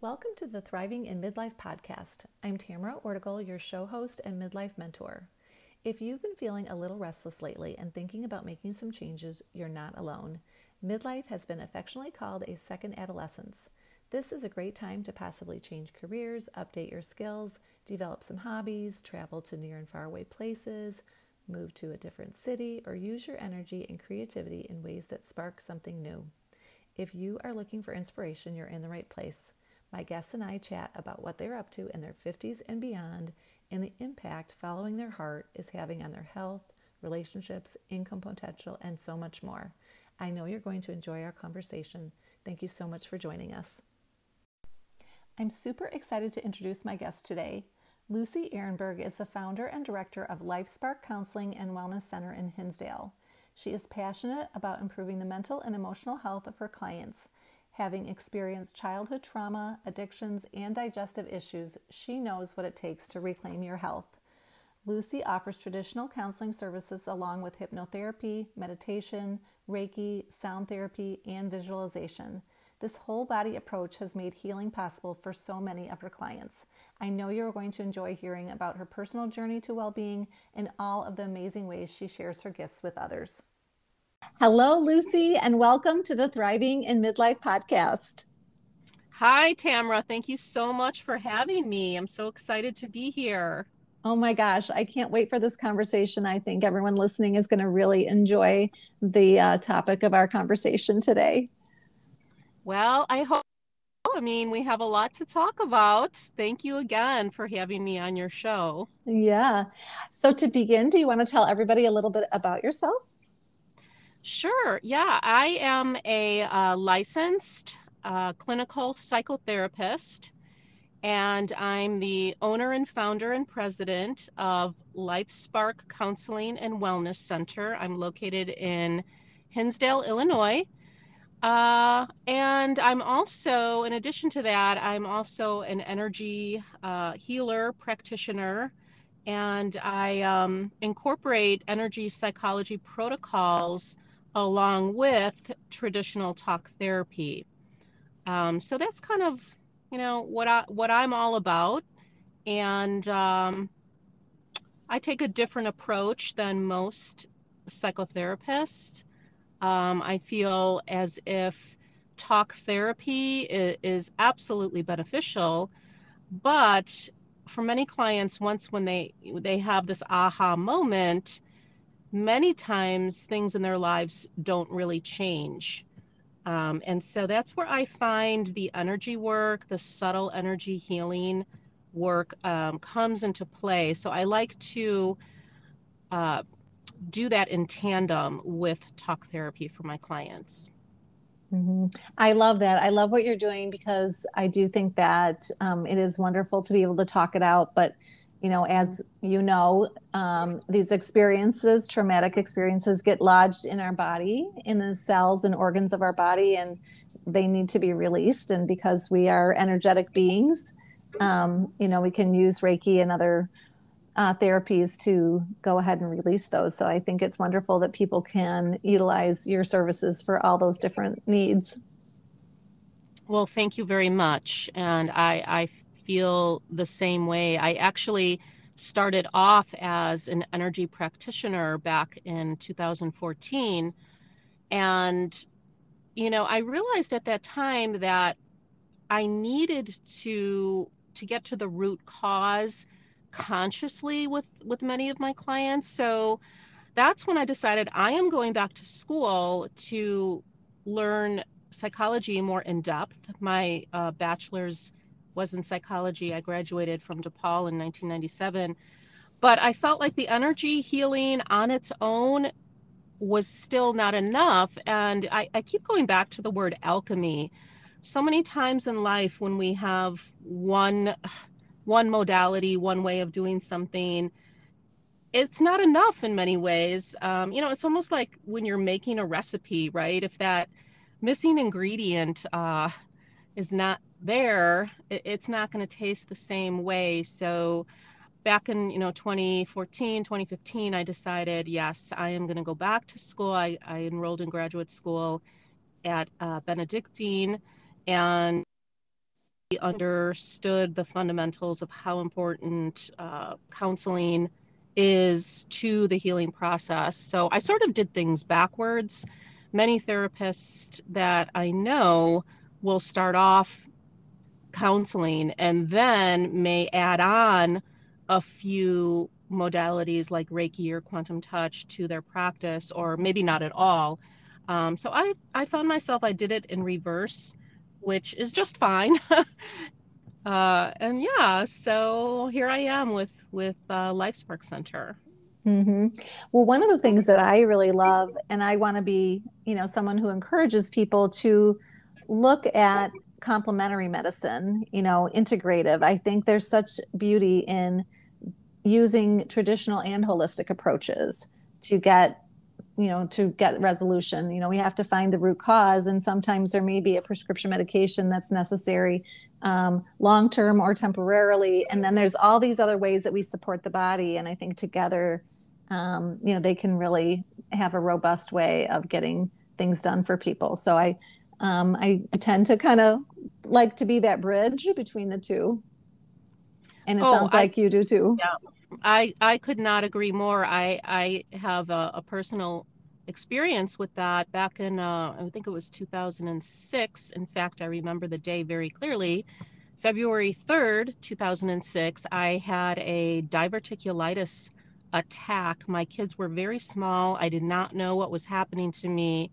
Welcome to the Thriving in Midlife podcast. I'm Tamara Ortigal, your show host and midlife mentor. If you've been feeling a little restless lately and thinking about making some changes, you're not alone. Midlife has been affectionately called a second adolescence. This is a great time to possibly change careers, update your skills, develop some hobbies, travel to near and far away places, move to a different city, or use your energy and creativity in ways that spark something new. If you are looking for inspiration, you're in the right place. My guests and I chat about what they're up to in their 50s and beyond and the impact following their heart is having on their health, relationships, income potential, and so much more. I know you're going to enjoy our conversation. Thank you so much for joining us. I'm super excited to introduce my guest today. Lucy Ehrenberg is the founder and director of LifeSpark Counseling and Wellness Center in Hinsdale. She is passionate about improving the mental and emotional health of her clients Having experienced childhood trauma, addictions, and digestive issues, she knows what it takes to reclaim your health. Lucy offers traditional counseling services along with hypnotherapy, meditation, Reiki, sound therapy, and visualization. This whole body approach has made healing possible for so many of her clients. I know you're going to enjoy hearing about her personal journey to well being and all of the amazing ways she shares her gifts with others. Hello, Lucy, and welcome to the Thriving in Midlife podcast. Hi, Tamara. Thank you so much for having me. I'm so excited to be here. Oh my gosh, I can't wait for this conversation. I think everyone listening is going to really enjoy the uh, topic of our conversation today. Well, I hope. I mean, we have a lot to talk about. Thank you again for having me on your show. Yeah. So, to begin, do you want to tell everybody a little bit about yourself? Sure. Yeah, I am a uh, licensed uh, clinical psychotherapist, and I'm the owner and founder and president of LifeSpark Counseling and Wellness Center. I'm located in Hinsdale, Illinois. Uh, and I'm also, in addition to that, I'm also an energy uh, healer practitioner, and I um, incorporate energy psychology protocols along with traditional talk therapy. Um, so that's kind of, you know, what I what I'm all about, and um, I take a different approach than most psychotherapists. Um, I feel as if talk therapy is, is absolutely beneficial, but for many clients, once when they they have this aha moment, many times things in their lives don't really change. Um, and so that's where I find the energy work, the subtle energy healing work um, comes into play. So I like to uh, do that in tandem with talk therapy for my clients. Mm-hmm. I love that. I love what you're doing because I do think that um, it is wonderful to be able to talk it out, but you know, as you know, um, these experiences, traumatic experiences, get lodged in our body, in the cells and organs of our body, and they need to be released. And because we are energetic beings, um, you know, we can use Reiki and other uh, therapies to go ahead and release those. So I think it's wonderful that people can utilize your services for all those different needs. Well, thank you very much. And I, I feel the same way. I actually started off as an energy practitioner back in 2014. And, you know, I realized at that time that I needed to to get to the root cause consciously with with many of my clients. So that's when I decided I am going back to school to learn psychology more in depth. My uh, bachelor's was in psychology. I graduated from DePaul in 1997. But I felt like the energy healing on its own was still not enough. And I, I keep going back to the word alchemy. So many times in life when we have one one modality, one way of doing something, it's not enough in many ways. Um, you know, it's almost like when you're making a recipe, right? If that missing ingredient uh, is not there, it's not going to taste the same way. So back in you know 2014 2015 i decided yes i am going to go back to school i, I enrolled in graduate school at uh, benedictine and understood the fundamentals of how important uh, counseling is to the healing process. So I sort of did things backwards. Many therapists that I know will start off counseling and then may add on a few modalities like Reiki or quantum touch to their practice, or maybe not at all. Um, so I, I found myself, I did it in reverse, which is just fine. uh, and yeah, so here I am with, with uh, LifeSpark Center. Mm-hmm. Well, one of the things that I really love, and I want to be, you know, someone who encourages people to look at complementary medicine, you know, integrative. I think there's such beauty in using traditional and holistic approaches to get you know to get resolution. You know we have to find the root cause and sometimes there may be a prescription medication that's necessary um, long term or temporarily and then there's all these other ways that we support the body and i think together um, you know they can really have a robust way of getting things done for people. So i um, i tend to kind of like to be that bridge between the two and it oh, sounds like I, you do too yeah I I could not agree more. I I have a, a personal experience with that back in uh, I think it was 2006. In fact, I remember the day very clearly. February 3rd, 2006, I had a diverticulitis attack. My kids were very small. I did not know what was happening to me.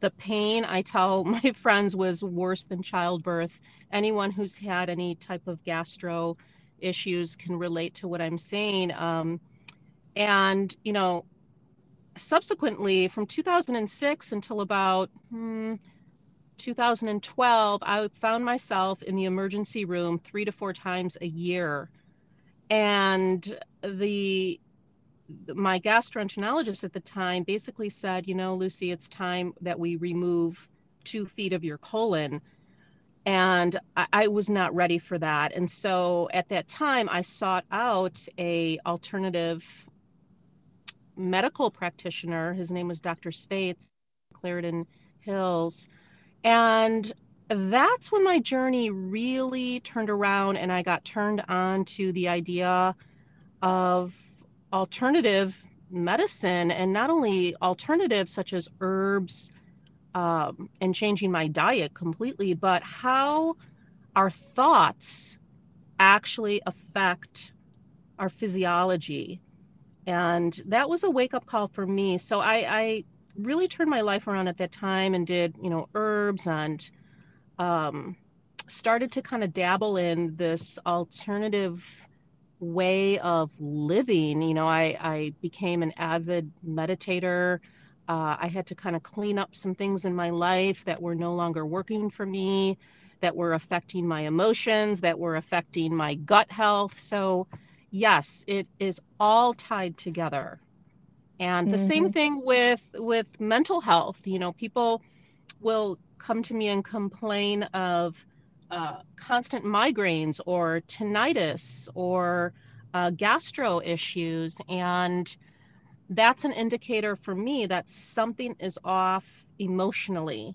The pain, I tell my friends, was worse than childbirth. Anyone who's had any type of gastro issues can relate to what I'm saying. Um, and, you know, subsequently from 2006 until about hmm, 2012, I found myself in the emergency room three to four times a year. And the my gastroenterologist at the time basically said, you know, Lucy, it's time that we remove two feet of your colon. And I, I, was not ready for that. And so at that time i sought out a alternative medical practitioner. His name was dr spates clarendon hills. And that's when my journey really turned around and i got turned on to the idea of alternative medicine and not only alternatives such as herbs um, and changing my diet completely, but how our thoughts actually affect our physiology. And that was a wake up call for me. So I, I really turned my life around at that time and did, you know, herbs and um, started to kind of dabble in this alternative way of living. You know, I, I became an avid meditator. Uh, I had to kind of clean up some things in my life that were no longer working for me, that were affecting my emotions, that were affecting my gut health. So, yes, it is all tied together. And the mm-hmm. same thing with with mental health. You know, people will come to me and complain of uh, constant migraines or tinnitus or uh, gastro issues, and that's an indicator for me that something is off emotionally,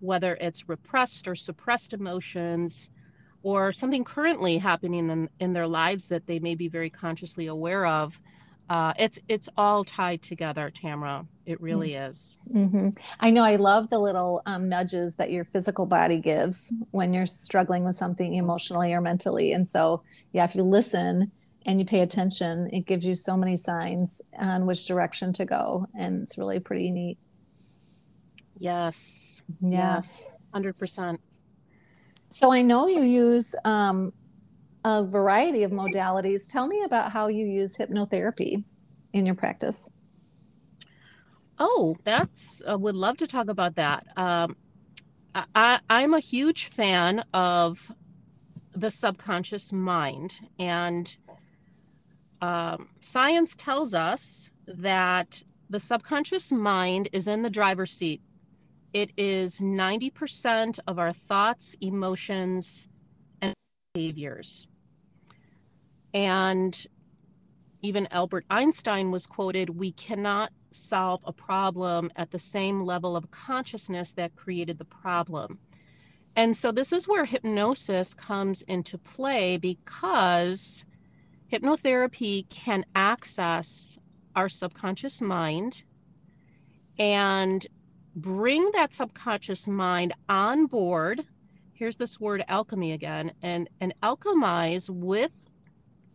whether it's repressed or suppressed emotions or something currently happening in, in their lives that they may be very consciously aware of. Uh, it's it's all tied together, Tamra. It really mm-hmm. is. Mm-hmm. I know. I love the little um, nudges that your physical body gives when you're struggling with something emotionally or mentally. And so, yeah, if you listen, and you pay attention, it gives you so many signs on which direction to go. And it's really pretty neat. Yes. Yeah. Yes. 100%. So I know you use um, a variety of modalities. Tell me about how you use hypnotherapy in your practice. Oh, that's, uh, would love to talk about that. Um, I, I'm a huge fan of the subconscious mind. And um, science tells us that the subconscious mind is in the driver's seat. It is 90% of our thoughts, emotions, and behaviors. And even Albert Einstein was quoted we cannot solve a problem at the same level of consciousness that created the problem. And so this is where hypnosis comes into play because hypnotherapy can access our subconscious mind and bring that subconscious mind on board. Here's this word alchemy again, and, and alchemize with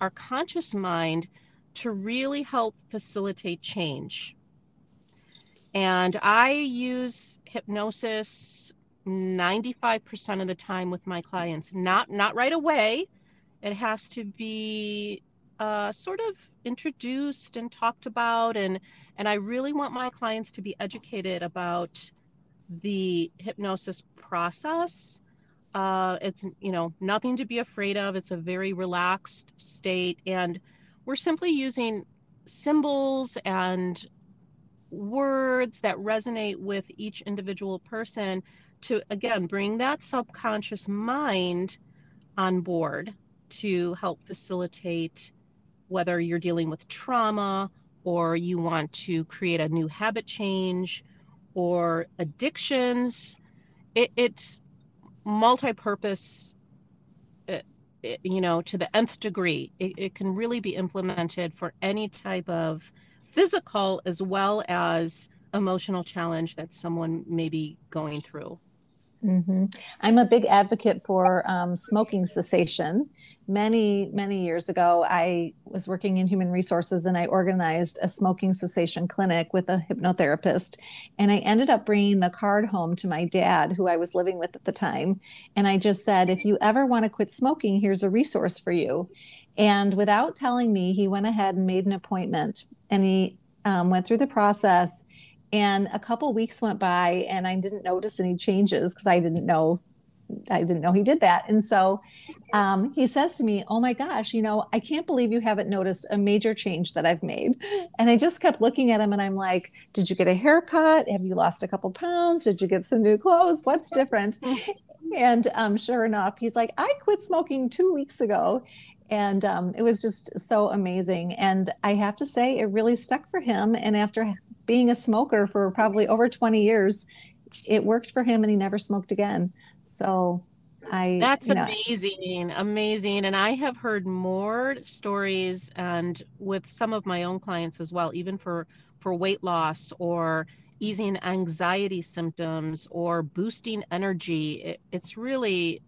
our conscious mind to really help facilitate change. And I use hypnosis 95% of the time with my clients. Not not right away. It has to be uh, sort of introduced and talked about and and I really want my clients to be educated about the hypnosis process. Uh, it's you know nothing to be afraid of. It's a very relaxed state, and we're simply using symbols and words that resonate with each individual person to again bring that subconscious mind on board to help facilitate whether you're dealing with trauma or you want to create a new habit change or addictions it, it's multi-purpose it, it, you know to the nth degree it, it can really be implemented for any type of physical as well as emotional challenge that someone may be going through Mm-hmm. I'm a big advocate for um, smoking cessation. Many, many years ago, I was working in human resources and I organized a smoking cessation clinic with a hypnotherapist. And I ended up bringing the card home to my dad, who I was living with at the time. And I just said, if you ever want to quit smoking, here's a resource for you. And without telling me, he went ahead and made an appointment and he um, went through the process and a couple weeks went by and i didn't notice any changes because i didn't know i didn't know he did that. And so um, he says to me oh my gosh you know i can't believe you haven't noticed a major change that i've made. And i just kept looking at him and i'm like did you get a haircut? Have you lost a couple pounds? Did you get some new clothes? What's different? And um, sure enough he's like i quit smoking two weeks ago. And um, it was just so amazing. And i have to say it really stuck for him. And after being a smoker for probably over 20 years, it worked for him and he never smoked again. So I That's you know, amazing. Amazing. And I have heard more stories and with some of my own clients as well, even for for weight loss or easing anxiety symptoms or boosting energy. It, it's really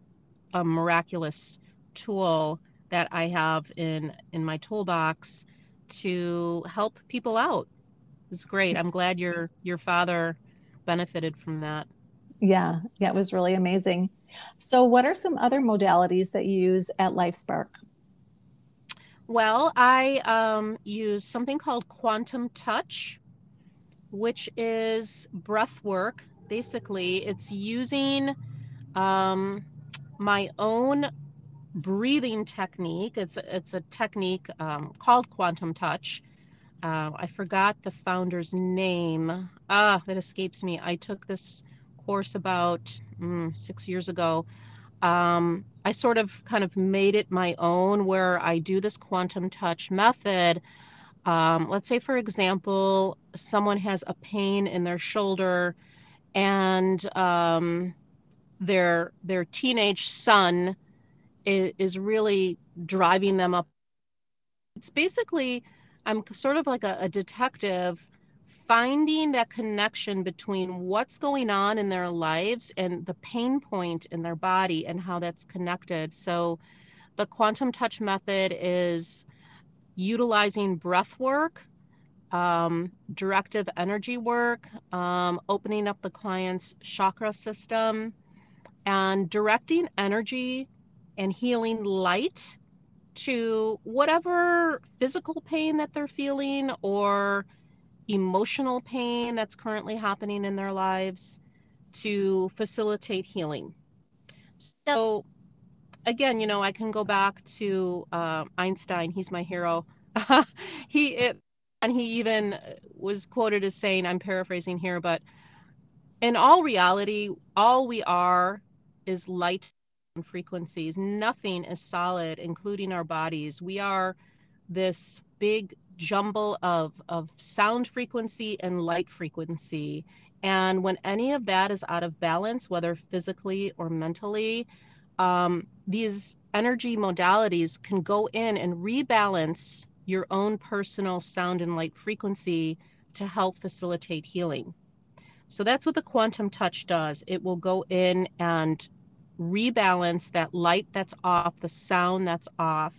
a miraculous tool that I have in in my toolbox to help people out it's great. I'm glad your your father benefited from that. Yeah, it was really amazing. So, what are some other modalities that you use at LifeSpark? Well, I um, use something called quantum touch, which is breath work. Basically, it's using um, my own breathing technique. It's it's a technique um, called quantum touch, uh, I forgot the founder's name. Ah, that escapes me. I took this course about mm, six years ago. Um, I sort of kind of made it my own where I do this quantum touch method. Um, let's say, for example, someone has a pain in their shoulder and um, their their teenage son is, is really driving them up. It's basically I'm sort of like a, a detective finding that connection between what's going on in their lives and the pain point in their body and how that's connected. So the quantum touch method is utilizing breath work, um, directive energy work, um, opening up the client's chakra system, and directing energy and healing light to whatever physical pain that they're feeling or emotional pain that's currently happening in their lives to facilitate healing. So, again, you know, I can go back to uh, Einstein. He's my hero. he it, and he even was quoted as saying, I'm paraphrasing here, but in all reality, all we are is light frequencies. Nothing is solid, including our bodies. We are this big jumble of, of sound frequency and light frequency. And when any of that is out of balance, whether physically or mentally, um, these energy modalities can go in and rebalance your own personal sound and light frequency to help facilitate healing. So that's what the quantum touch does. It will go in and rebalance that light that's off, the sound that's off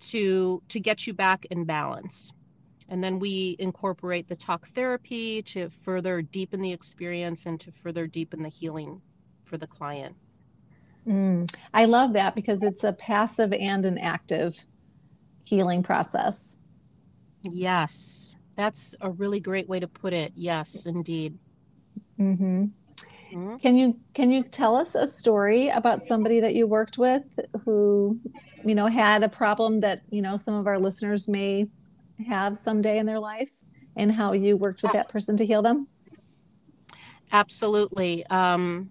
to to get you back in balance. And then we incorporate the talk therapy to further deepen the experience and to further deepen the healing for the client. Mm, I love that because it's a passive and an active healing process. Yes, that's a really great way to put it. Yes, indeed. Mm-hmm. Mm-hmm. Can you can you tell us a story about somebody that you worked with who, you know, had a problem that you know some of our listeners may have someday in their life and how you worked with that person to heal them? Absolutely. Um,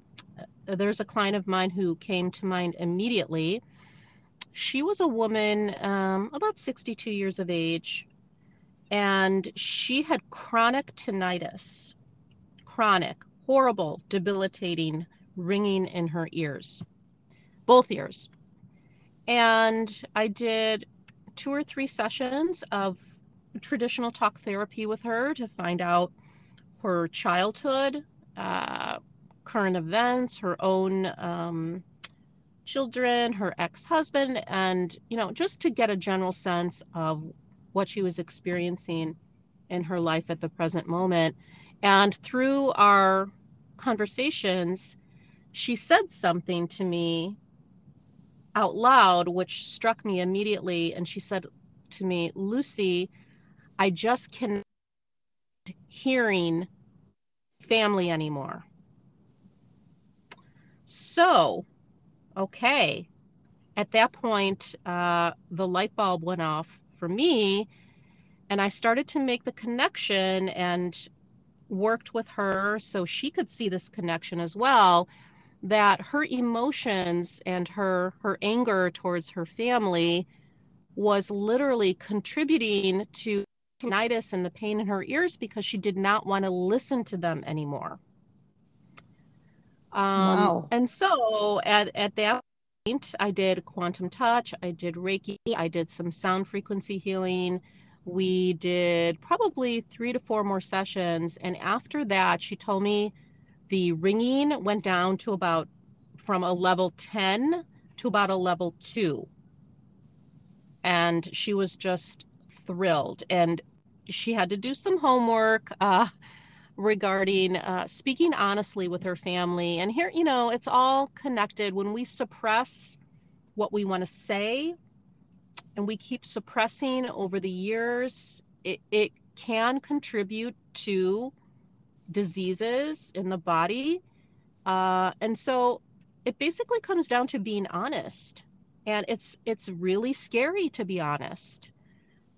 there's a client of mine who came to mind immediately. She was a woman um, about 62 years of age, and she had chronic tinnitus, chronic, horrible, debilitating ringing in her ears, both ears. And I did two or three sessions of traditional talk therapy with her to find out her childhood, uh, current events, her own um, children, her ex husband, and, you know, just to get a general sense of what she was experiencing in her life at the present moment. And through our conversations, she said something to me out loud, which struck me immediately. And she said to me, Lucy, I just can't hearing family anymore. So, okay. At that point, uh, the light bulb went off for me, and I started to make the connection and worked with her so she could see this connection as well that her emotions and her her anger towards her family was literally contributing to tinnitus and the pain in her ears because she did not want to listen to them anymore. Um, wow. And so at, at that point, I did quantum touch, I did Reiki, I did some sound frequency healing. We did probably three to four more sessions. And after that, she told me the ringing went down to about from a level 10 to about a level two. And she was just thrilled. And she had to do some homework uh, regarding uh, speaking honestly with her family. And here, you know, it's all connected. When we suppress what we want to say and we keep suppressing over the years, it, it can contribute to diseases in the body. Uh, and so it basically comes down to being honest. And it's it's really scary to be honest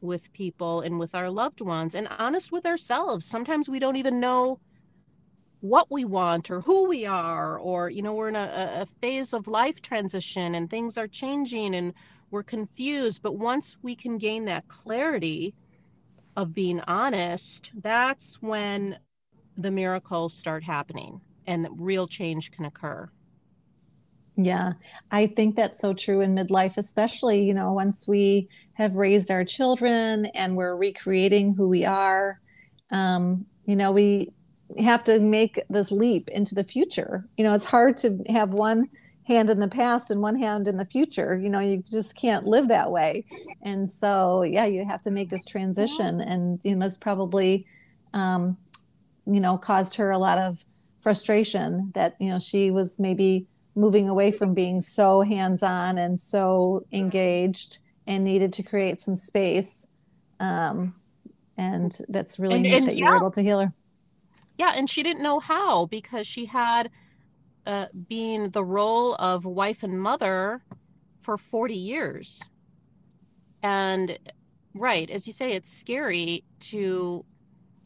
with people and with our loved ones and honest with ourselves. Sometimes we don't even know what we want or who we are, or, you know, we're in a, a phase of life transition and things are changing and we're confused. But once we can gain that clarity of being honest, that's when the miracles start happening and real change can occur. Yeah, I think that's so true in midlife, especially, you know, once we have raised our children and we're recreating who we are. Um, you know, we have to make this leap into the future. You know, it's hard to have one hand in the past and one hand in the future. You know, you just can't live that way. And so, yeah, you have to make this transition. And, you know, that's probably, um, you know, caused her a lot of frustration that, you know, she was maybe moving away from being so hands on and so engaged and needed to create some space. Um, and that's really and, neat and, that you were able to heal her. Yeah, and she didn't know how because she had uh, been the role of wife and mother for 40 years. And right, as you say, it's scary to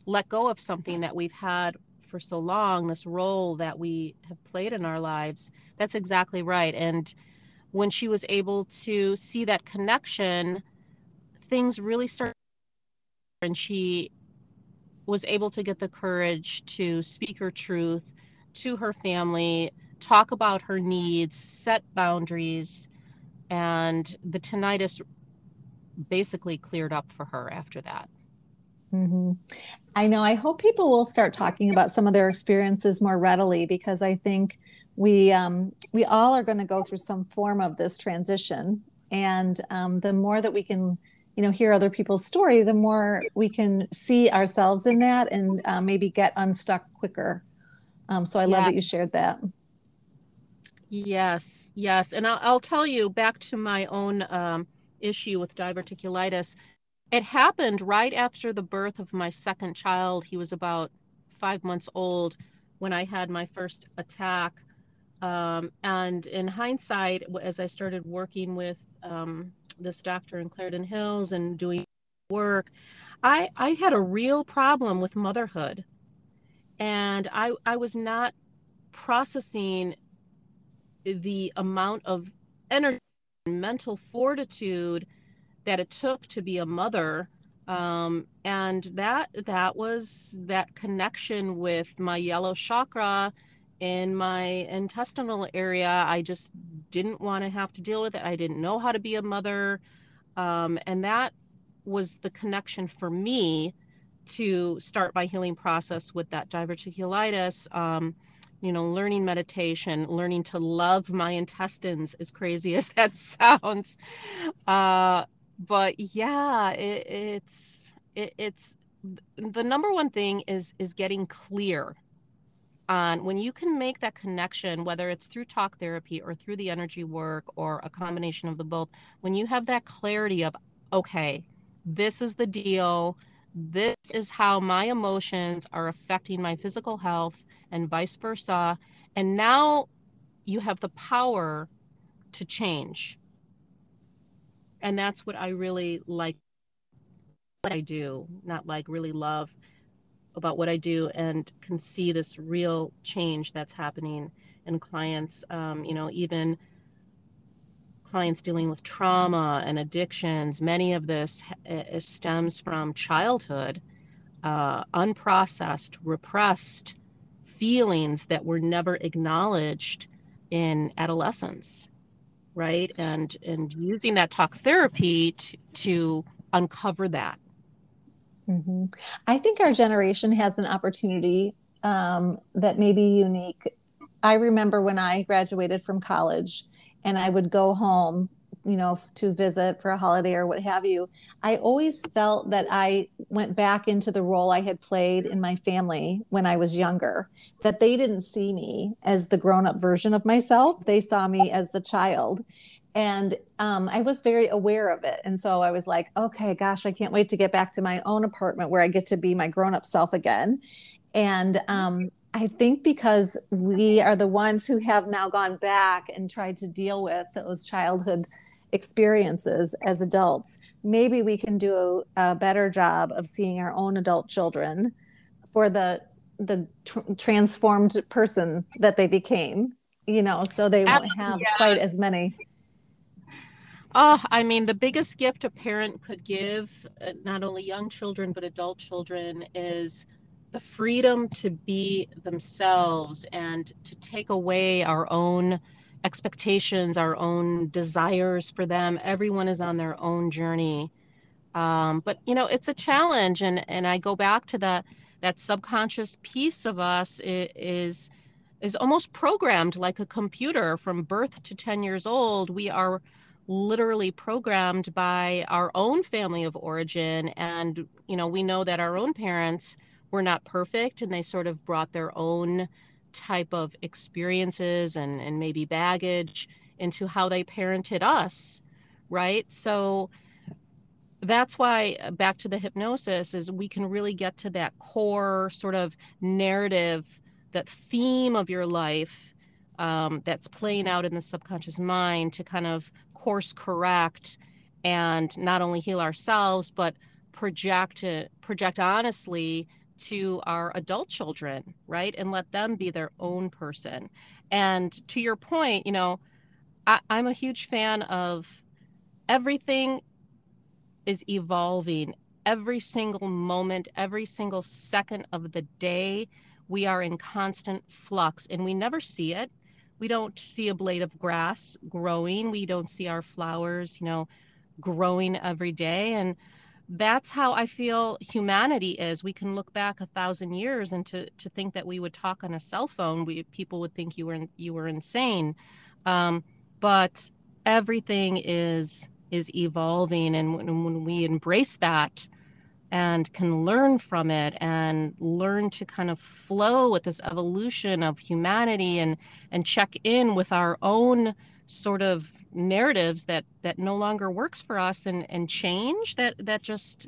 let go of something that we've had for so long, this role that we have played in our lives. That's exactly right. And when she was able to see that connection, things really started. And she was able to get the courage to speak her truth to her family, talk about her needs, set boundaries, and the tinnitus basically cleared up for her after that. Mm-hmm. I know. I hope people will start talking about some of their experiences more readily because I think we um, we all are going to go through some form of this transition, and um, the more that we can, you know, hear other people's story, the more we can see ourselves in that and uh, maybe get unstuck quicker. Um, so I love that you shared that. Yes, yes, and I'll, I'll tell you back to my own um, issue with diverticulitis it happened right after the birth of my second child. He was about five months old when I had my first attack. Um, and in hindsight, as I started working with um, this doctor in Clarendon Hills and doing work, I, I had a real problem with motherhood. And I, I was not processing the amount of energy and mental fortitude that it took to be a mother. Um, and that that was that connection with my yellow chakra in my intestinal area. I just didn't want to have to deal with it. I didn't know how to be a mother. Um, and that was the connection for me to start my healing process with that diverticulitis um, you know learning meditation learning to love my intestines as crazy as that sounds uh, but yeah, it, it's it, it's the number one thing is is getting clear on when you can make that connection, whether it's through talk therapy or through the energy work or a combination of the both. When you have that clarity of okay, this is the deal. This is how my emotions are affecting my physical health and vice versa. And now you have the power to change and that's what I really like what I do, not like really love about what I do and can see this real change that's happening in clients, um, you know, even clients dealing with trauma and addictions. Many of this stems from childhood, uh, unprocessed, repressed feelings that were never acknowledged in adolescence right and and using that talk therapy to, to uncover that mm-hmm. i think our generation has an opportunity um, that may be unique i remember when i graduated from college and i would go home you know to visit for a holiday or what have you i always felt that i went back into the role i had played in my family when i was younger that they didn't see me as the grown-up version of myself. They saw me as the child. And um, i was very aware of it. And so i was like okay gosh i can't wait to get back to my own apartment where i get to be my grown-up self again. And um, I think because we are the ones who have now gone back and tried to deal with those childhood experiences as adults, maybe we can do a, a better job of seeing our own adult children for the the tr- transformed person that they became. You know, so they won't have yeah. quite as many. Oh, I mean, the biggest gift a parent could give uh, not only young children but adult children is the freedom to be themselves and to take away our own expectations, our own desires for them. Everyone is on their own journey. Um, but you know, it's a challenge, and and I go back to that that subconscious piece of us is is almost programmed like a computer from birth to 10 years old. We are literally programmed by our own family of origin and you know we know that our own parents were not perfect and they sort of brought their own type of experiences and, and maybe baggage into how they parented us, right? So that's why uh, back to the hypnosis is we can really get to that core sort of narrative, that theme of your life um, that's playing out in the subconscious mind to kind of course correct and not only heal ourselves but project it, project honestly to our adult children, right? And let them be their own person. And to your point, you know, I, am a huge fan of everything is evolving. every single moment, every single second of the day, we are in constant flux and we never see it. We don't see a blade of grass growing. We don't see our flowers, you know, growing every day. And that's how I feel humanity is. We can look back a thousand years and to, to think that we would talk on a cell phone, we people would think you were you were insane. Um, but everything is is evolving, and when, when we embrace that and can learn from it and learn to kind of flow with this evolution of humanity and and check in with our own sort of narratives that that no longer works for us and and change that that just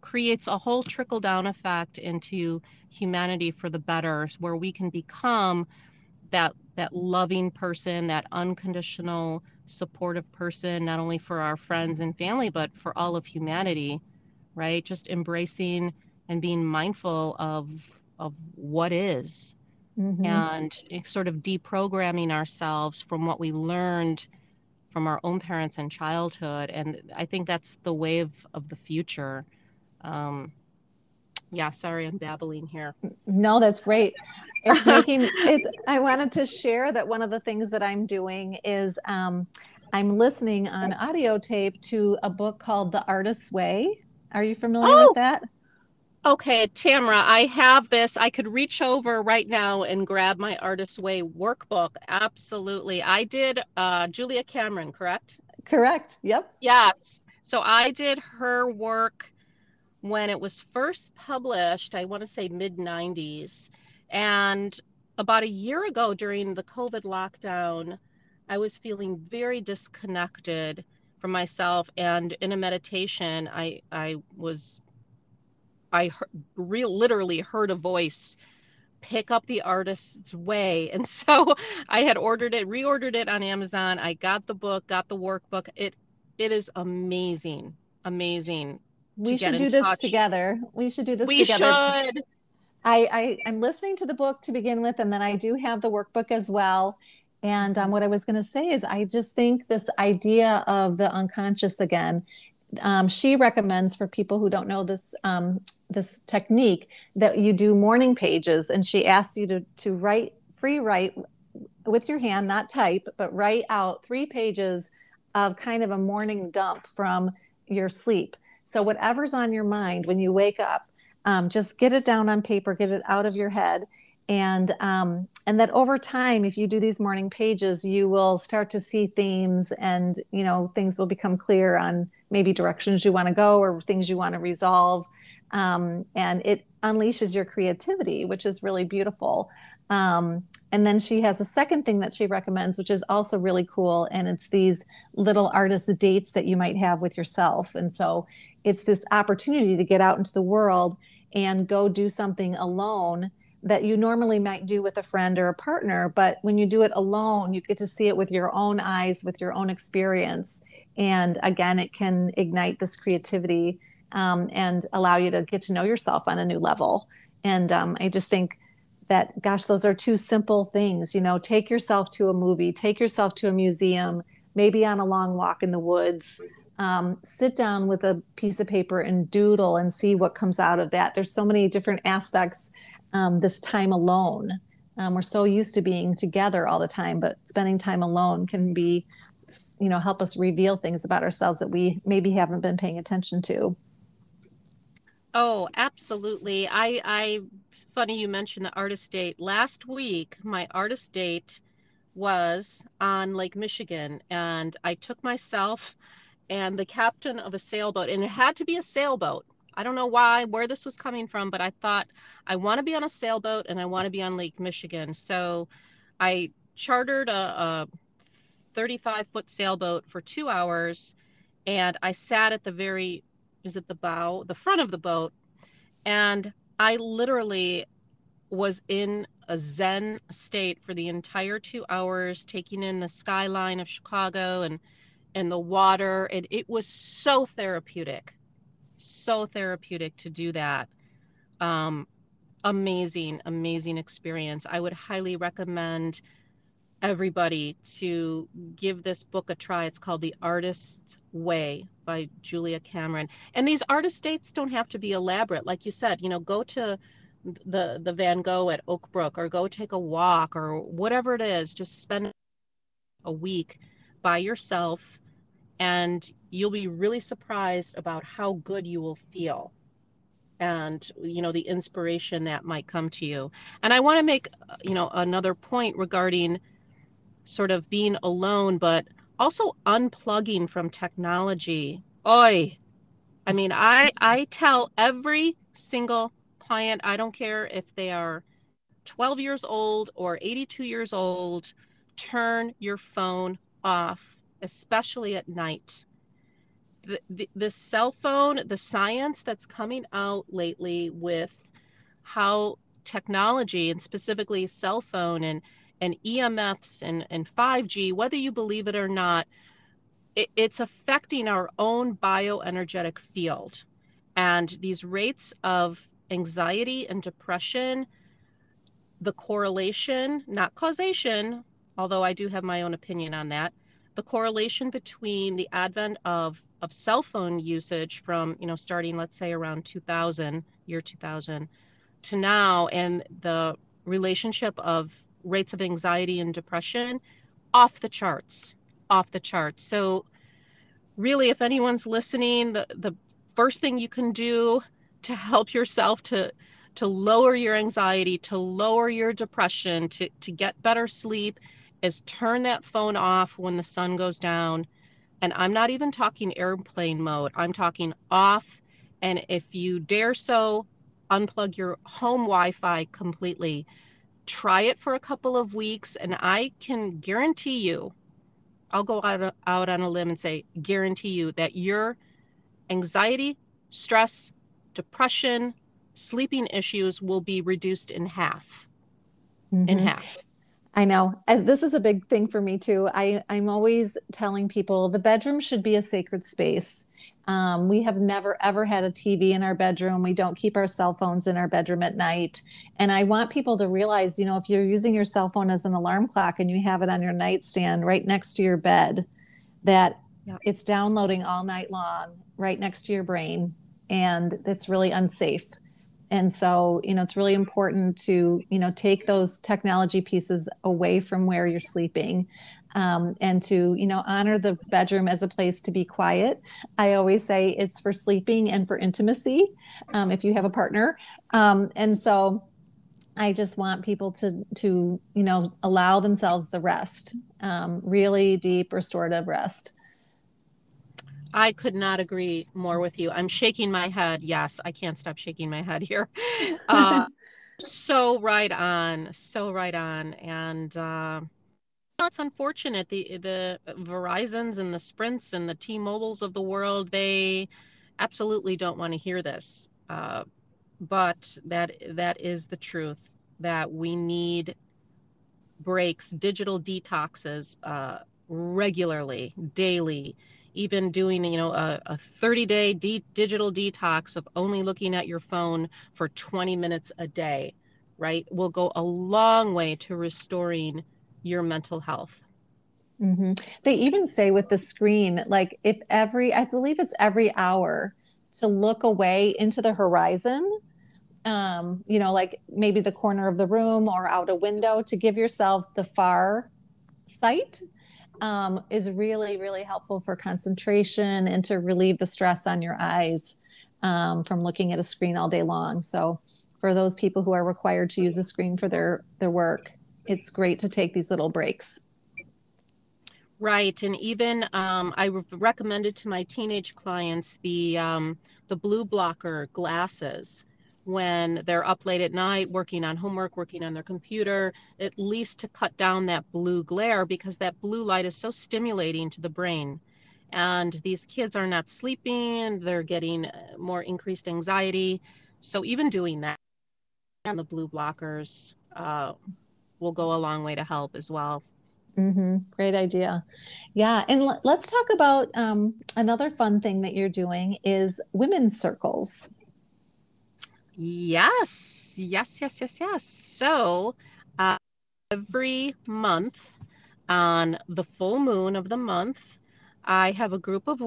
creates a whole trickle down effect into humanity for the better where we can become that that loving person that unconditional supportive person not only for our friends and family but for all of humanity right just embracing and being mindful of of what is mm-hmm. and sort of deprogramming ourselves from what we learned from our own parents in childhood and i think that's the wave of the future. Um, yeah sorry i'm babbling here. No that's great. It's making it i wanted to share that one of the things that i'm doing is um, i'm listening on audio tape to a book called the artist's way. Are you familiar oh! with that Okay, Tamara, I have this. I could reach over right now and grab my Artist's Way workbook. Absolutely. I did uh, Julia Cameron, correct? Correct. Yep. Yes. So I did her work when it was first published, I want to say mid 90s. And about a year ago during the COVID lockdown, I was feeling very disconnected from myself. And in a meditation, I, I was I re- literally heard a voice pick up the artist's way. And so i had ordered it reordered it on amazon. I got the book got the workbook. It it is amazing amazing we should do this touch. together. We should do this we together. should. I, I i'm listening to the book to begin with and then i do have the workbook as well. And um, what i was going to say is i just think this idea of the unconscious again um, she recommends for people who don't know this um, this technique that you do morning pages, and she asks you to to write free write with your hand, not type, but write out three pages of kind of a morning dump from your sleep. So whatever's on your mind when you wake up, um, just get it down on paper, get it out of your head, and um, and that over time if you do these morning pages you will start to see themes and you know things will become clear on maybe directions you want to go or things you want to resolve um, and it unleashes your creativity which is really beautiful. Um, and then she has a second thing that she recommends which is also really cool and it's these little artist dates that you might have with yourself. And so it's this opportunity to get out into the world and go do something alone that you normally might do with a friend or a partner but when you do it alone you get to see it with your own eyes with your own experience and again it can ignite this creativity um, and allow you to get to know yourself on a new level. And um, i just think that gosh those are two simple things you know take yourself to a movie take yourself to a museum maybe on a long walk in the woods. Um, sit down with a piece of paper and doodle and see what comes out of that. There's so many different aspects um, this time alone. Um, we're so used to being together all the time, but spending time alone can be, you know, help us reveal things about ourselves that we maybe haven't been paying attention to. Oh, absolutely. I, I, funny you mentioned the artist date. Last week, my artist date was on Lake Michigan, and I took myself and the captain of a sailboat, and it had to be a sailboat I don't know why, where this was coming from, but I thought I want to be on a sailboat and I want to be on Lake Michigan. So I chartered a, a 35 foot sailboat for two hours and I sat at the very, is it the bow, the front of the boat. And I literally was in a Zen state for the entire two hours, taking in the skyline of Chicago and and the water. And it was so therapeutic so therapeutic to do that. Um, amazing, amazing experience. I would highly recommend everybody to give this book a try. It's called The Artist's Way by Julia Cameron. And these artist dates don't have to be elaborate. Like you said, you know, go to the the Van Gogh at Oak Brook or go take a walk or whatever it is. Just spend a week by yourself and you'll be really surprised about how good you will feel and you know the inspiration that might come to you and i want to make you know another point regarding sort of being alone but also unplugging from technology. Oi i mean i i tell every single client i don't care if they are 12 years old or 82 years old turn your phone off especially at night. The, the, the cell phone, the science that's coming out lately with how technology and specifically cell phone and, and EMFs and, and 5G, whether you believe it or not, it, it's affecting our own bioenergetic field. And these rates of anxiety and depression, the correlation, not causation, although I do have my own opinion on that, the correlation between the advent of of cell phone usage from you know starting let's say around 2000 year 2000 to now and the relationship of rates of anxiety and depression off the charts off the charts so really if anyone's listening the, the first thing you can do to help yourself to to lower your anxiety to lower your depression to to get better sleep is turn that phone off when the sun goes down and I'm not even talking airplane mode, I'm talking off. And if you dare so, unplug your home Wi Fi completely. Try it for a couple of weeks, and I can guarantee you, I'll go out, out on a limb and say, guarantee you that your anxiety, stress, depression, sleeping issues will be reduced in half. Mm-hmm. In half. I know. And this is a big thing for me too. I, I'm always telling people the bedroom should be a sacred space. Um, we have never ever had a TV in our bedroom. We don't keep our cell phones in our bedroom at night. And I want people to realize, you know, if you're using your cell phone as an alarm clock and you have it on your nightstand right next to your bed, that yeah. it's downloading all night long right next to your brain. And it's really unsafe and so you know it's really important to you know take those technology pieces away from where you're sleeping um, and to you know honor the bedroom as a place to be quiet i always say it's for sleeping and for intimacy um, if you have a partner um, and so i just want people to to you know allow themselves the rest um, really deep restorative rest I could not agree more with you. I'm shaking my head. Yes, I can't stop shaking my head here. Uh, so right on, so right on, and uh, it's unfortunate. The the Verizon's and the Sprints and the T-Mobiles of the world, they absolutely don't want to hear this. Uh, but that that is the truth. That we need breaks, digital detoxes uh, regularly, daily even doing you know a, a 30 day de- digital detox of only looking at your phone for 20 minutes a day right will go a long way to restoring your mental health mm-hmm. they even say with the screen like if every i believe it's every hour to look away into the horizon um, you know like maybe the corner of the room or out a window to give yourself the far sight um, is really, really helpful for concentration and to relieve the stress on your eyes um, from looking at a screen all day long. So, for those people who are required to use a screen for their their work, it's great to take these little breaks. Right, and even um, I recommended to my teenage clients the um, the blue blocker glasses when they're up late at night working on homework, working on their computer, at least to cut down that blue glare because that blue light is so stimulating to the brain. And these kids are not sleeping, they're getting uh, more increased anxiety. So, even doing that and the blue blockers uh, will go a long way to help as well. Mm-hmm. Great idea. Yeah. And l- let's talk about um, another fun thing that you're doing is women's circles. Yes, yes, yes, yes, yes. So uh, every month On the full moon of the month, I have a group of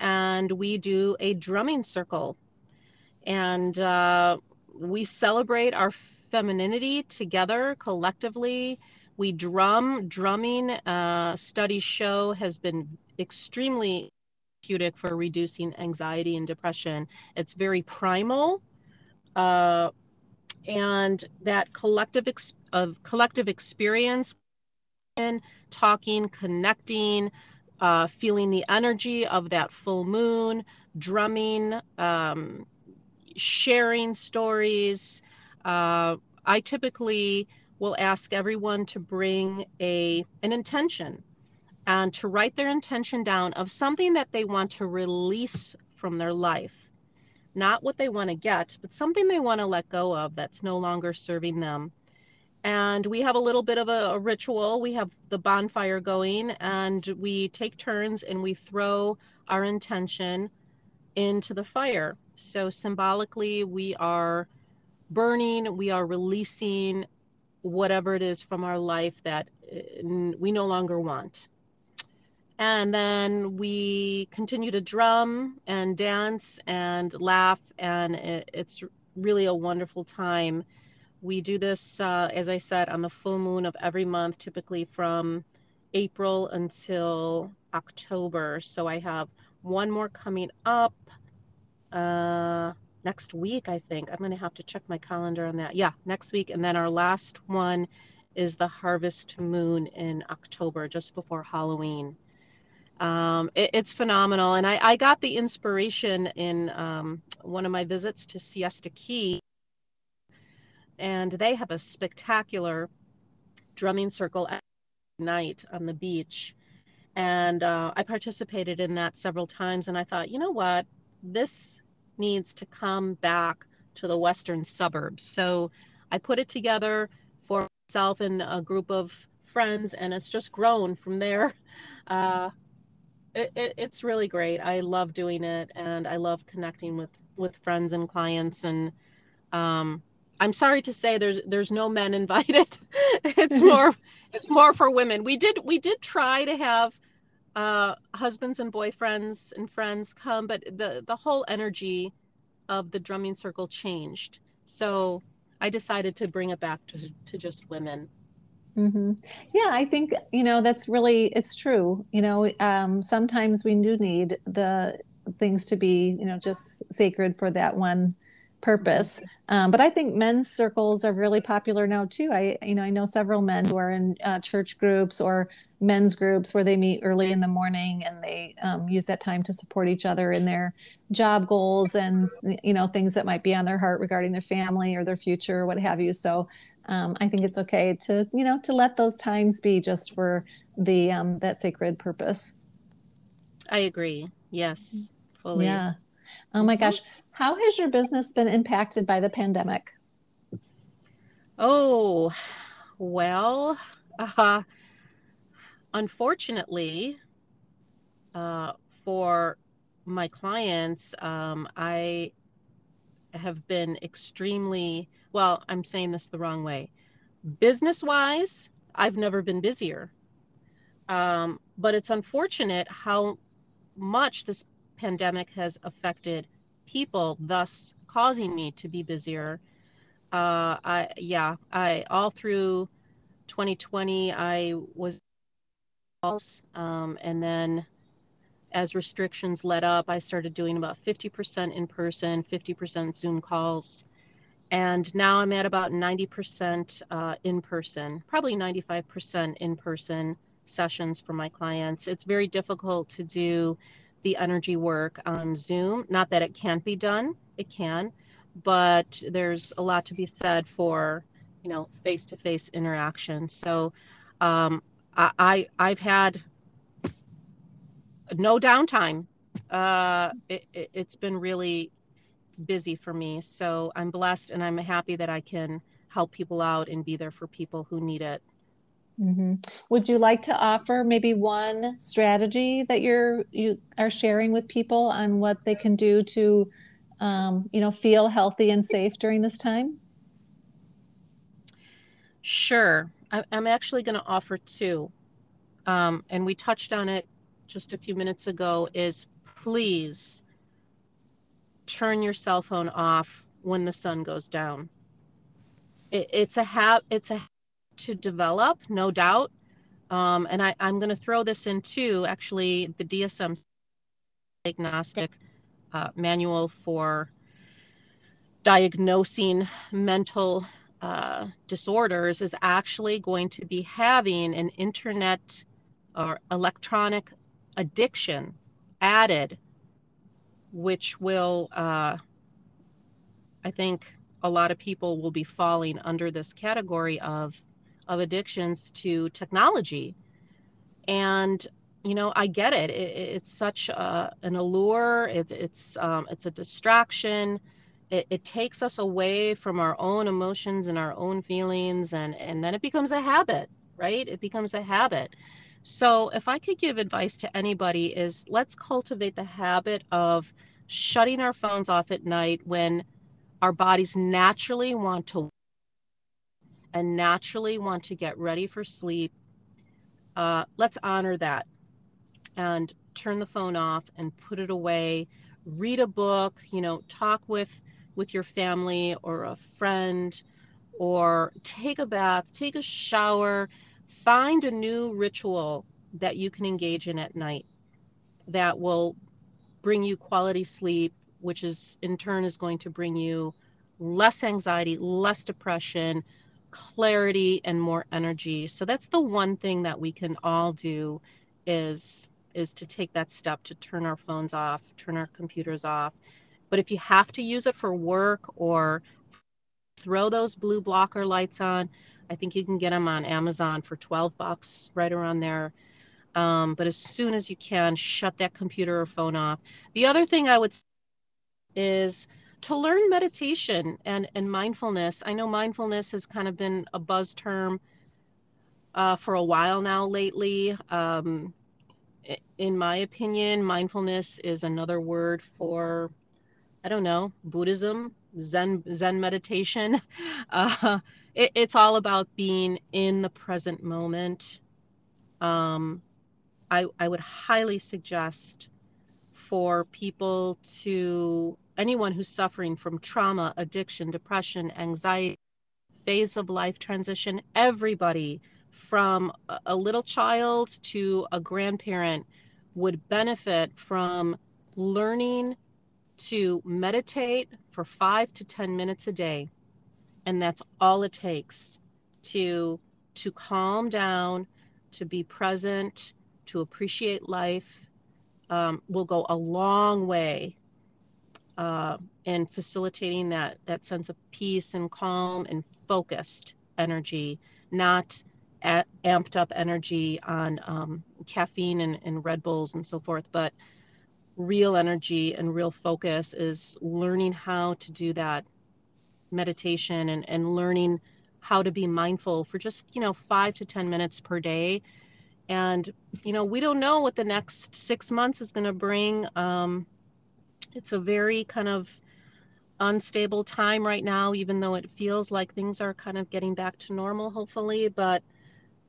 and we do a drumming circle. And uh, we celebrate our femininity together collectively. We drum. Drumming uh, studies show has been extremely therapeutic for reducing anxiety and depression. It's very primal, uh, and that collective ex- of collective experience, talking, connecting, uh, feeling the energy of that full moon, drumming, um, sharing stories. Uh, I typically will ask everyone to bring a an intention and to write their intention down of something that they want to release from their life. Not what they want to get, but something they want to let go of that's no longer serving them. And we have a little bit of a, a ritual. We have the bonfire going, and we take turns and we throw our intention into the fire. So symbolically, we are burning, we are releasing whatever it is from our life that uh, we no longer want. And then we continue to drum and dance and laugh, and it's really a wonderful time. We do this, uh, as I said, on the full moon of every month, typically from April until October. So I have one more coming up uh, next week, I think. I'm going to have to check my calendar on that. Yeah, next week. And then our last one is the harvest moon in October, just before Halloween. Um, it, it's phenomenal. And I, I, got the inspiration in um, one of my visits to Siesta Key. And they have a spectacular drumming circle at night on the beach. And uh, I participated in that several times. And I thought, you know what? This needs to come back to the western suburbs. So I put it together for myself and a group of friends, and it's just grown from there. Uh, it, it, it's really great. I love doing it, and I love connecting with with friends and clients. And um, I'm sorry to say, there's there's no men invited. it's more it's more for women. We did we did try to have uh, husbands and boyfriends and friends come, but the the whole energy of the drumming circle changed. So I decided to bring it back to to just women. Mm-hmm. Yeah, I think you know that's really it's true. You know, um, sometimes we do need the things to be you know just sacred for that one purpose. Um, but I think men's circles are really popular now too. I you know I know several men who are in uh, church groups or men's groups where they meet early in the morning and they um, use that time to support each other in their job goals and you know things that might be on their heart regarding their family or their future or what have you. So um, I think it's okay to you know to let those times be just for the um, that sacred purpose. I agree. Yes, fully. Yeah. Oh my mm-hmm. gosh, how has your business been impacted by the pandemic? Oh, well, uh, unfortunately, uh, for my clients, um, I have been extremely well, I'm saying this the wrong way. Business wise, I've never been busier. Um, but it's unfortunate how much this pandemic has affected people, thus causing me to be busier. Uh, I yeah, I all through 2020 I was um, and then as restrictions let up, I started doing about 50% in person, 50% Zoom calls. And now I'm at about 90% uh, in person, probably 95% in person sessions for my clients. It's very difficult to do the energy work on Zoom. Not that it can't be done, it can, but there's a lot to be said for, you know, face to face interaction. So um, I, I, have had no downtime. Uh, it, it, it's been really busy for me. So I'm blessed and I'm happy that I can help people out and be there for people who need it. Mm-hmm. Would you like to offer maybe one strategy that you're you are sharing with people on what they can do to, um, you know, feel healthy and safe during this time? Sure, I, I'm actually going to offer two. um, and we touched on it just a few minutes ago, is please turn your cell phone off when the sun goes down. It, it's a ha- it's a to develop, no doubt. Um, and I, I'm going to throw this in too. Actually, the DSM diagnostic uh, manual for diagnosing mental uh, disorders is actually going to be having an internet or electronic addiction added, which will, uh, I think, a lot of people will be falling under this category of of addictions to technology. And you know, I get it. it it's such a, an allure. It, it's um, it's a distraction. It, it takes us away from our own emotions and our own feelings, and and then it becomes a habit, right? It becomes a habit. So if I could give advice to anybody, is let's cultivate the habit of shutting our phones off at night when our bodies naturally want to and naturally want to get ready for sleep. Uh, let's honor that and turn the phone off and put it away. Read a book, you know, talk with with your family or a friend or take a bath, take a shower, find a new ritual that you can engage in at night that will bring you quality sleep, which is in turn is going to bring you less anxiety, less depression, clarity and more energy. So that's the one thing that we can all do is is to take that step to turn our phones off, turn our computers off. But if you have to use it for work or throw those blue blocker lights on, I think you can get them on Amazon for 12 bucks right around there. Um, but as soon as you can, shut that computer or phone off. The other thing I would is to learn meditation and, and mindfulness. I know mindfulness has kind of been a buzz term uh, for a while now lately. Um, in my opinion, mindfulness is another word for, I don't know, Buddhism, Zen, Zen meditation. Uh, it, it's all about being in the present moment. Um, I, I would highly suggest for people to anyone who's suffering from trauma, addiction, depression, anxiety, phase of life transition, everybody from a little child to a grandparent would benefit from learning to meditate for five to 10 minutes a day. And that's all it takes to, to calm down, to be present, to appreciate life um, will go a long way uh, and facilitating that that sense of peace and calm and focused energy, not at, amped up energy on um, caffeine and, and Red Bulls and so forth, but real energy and real focus is learning how to do that meditation and, and learning how to be mindful for just you know five to ten minutes per day. And you know we don't know what the next six months is going to bring um, it's a very kind of unstable time right now, even though it feels like things are kind of getting back to normal, hopefully. But,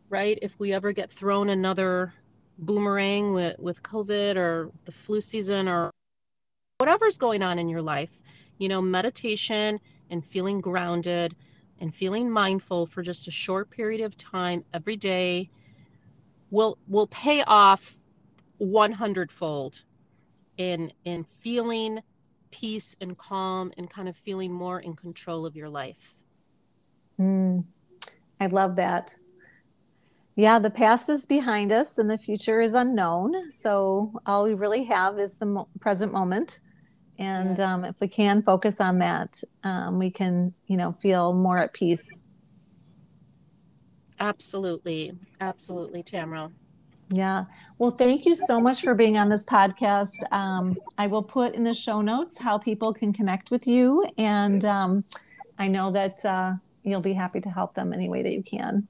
right, if we ever get thrown another boomerang with, with COVID or the flu season or whatever's going on in your life, you know, meditation and feeling grounded and feeling mindful for just a short period of time every day will will pay off 100 fold in in feeling peace and calm and kind of feeling more in control of your life. Mm, I love that. Yeah, the past is behind us and the future is unknown. So all we really have is the mo- present moment. And yes. um, if we can focus on that, um, we can, you know, feel more at peace. Absolutely. Absolutely, Tamara. Yeah. Well, thank you so much for being on this podcast. Um, I will put in the show notes how people can connect with you. And um, I know that uh, you'll be happy to help them any way that you can.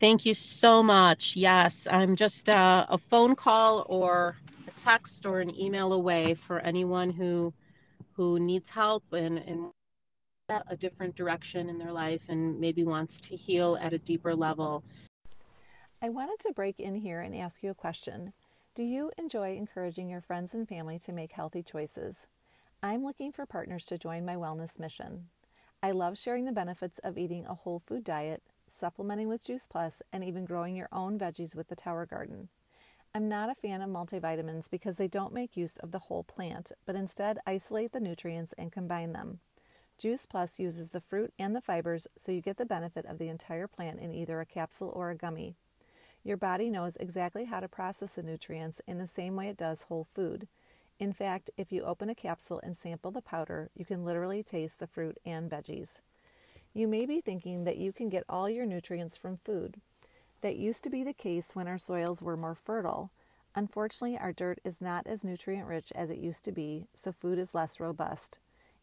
Thank you so much. Yes, I'm just uh, a phone call or a text or an email away for anyone who who needs help and, and a different direction in their life and maybe wants to heal at a deeper level. I wanted to break in here and ask you a question. Do you enjoy encouraging your friends and family to make healthy choices? I'm looking for partners to join my wellness mission. I love sharing the benefits of eating a whole food diet, supplementing with Juice Plus, and even growing your own veggies with the Tower Garden. I'm not a fan of multivitamins because they don't make use of the whole plant, but instead isolate the nutrients and combine them. Juice Plus uses the fruit and the fibers so you get the benefit of the entire plant in either a capsule or a gummy. Your body knows exactly how to process the nutrients in the same way it does whole food. In fact, if you open a capsule and sample the powder, you can literally taste the fruit and veggies. You may be thinking that you can get all your nutrients from food. That used to be the case when our soils were more fertile. Unfortunately, our dirt is not as nutrient rich as it used to be, so food is less robust.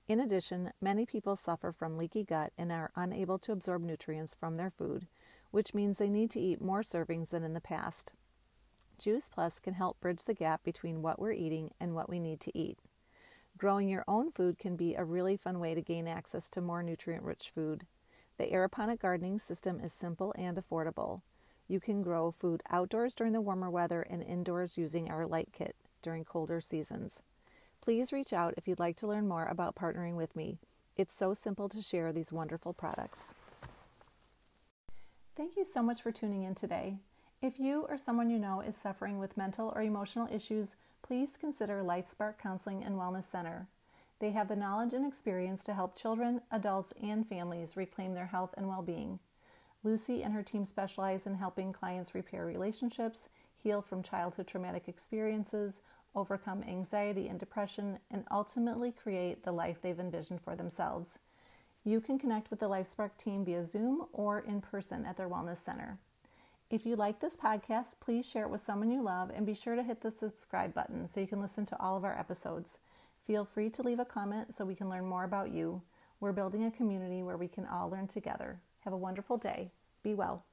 In addition, many people suffer from leaky gut and are unable to absorb nutrients from their food, which means they need to eat more servings than in the past. Juice Plus can help bridge the gap between what we're eating and what we need to eat. Growing your own food can be a really fun way to gain access to more nutrient rich food. The aeroponic gardening system is simple and affordable. You can grow food outdoors during the warmer weather and indoors using our light kit during colder seasons. Please reach out if you'd like to learn more about partnering with me. It's so simple to share these wonderful products. Thank you so much for tuning in today. If you or someone you know is suffering with mental or emotional issues, please consider LifeSpark Counseling and Wellness Center. They have the knowledge and experience to help children, adults, and families reclaim their health and well being. Lucy and her team specialize in helping clients repair relationships, heal from childhood traumatic experiences, overcome anxiety and depression, and ultimately create the life they've envisioned for themselves. You can connect with the LifeSpark team via Zoom or in person at their Wellness Center. If you like this podcast, please share it with someone you love and be sure to hit the subscribe button so you can listen to all of our episodes. Feel free to leave a comment so we can learn more about you. We're building a community where we can all learn together. Have a wonderful day. Be well.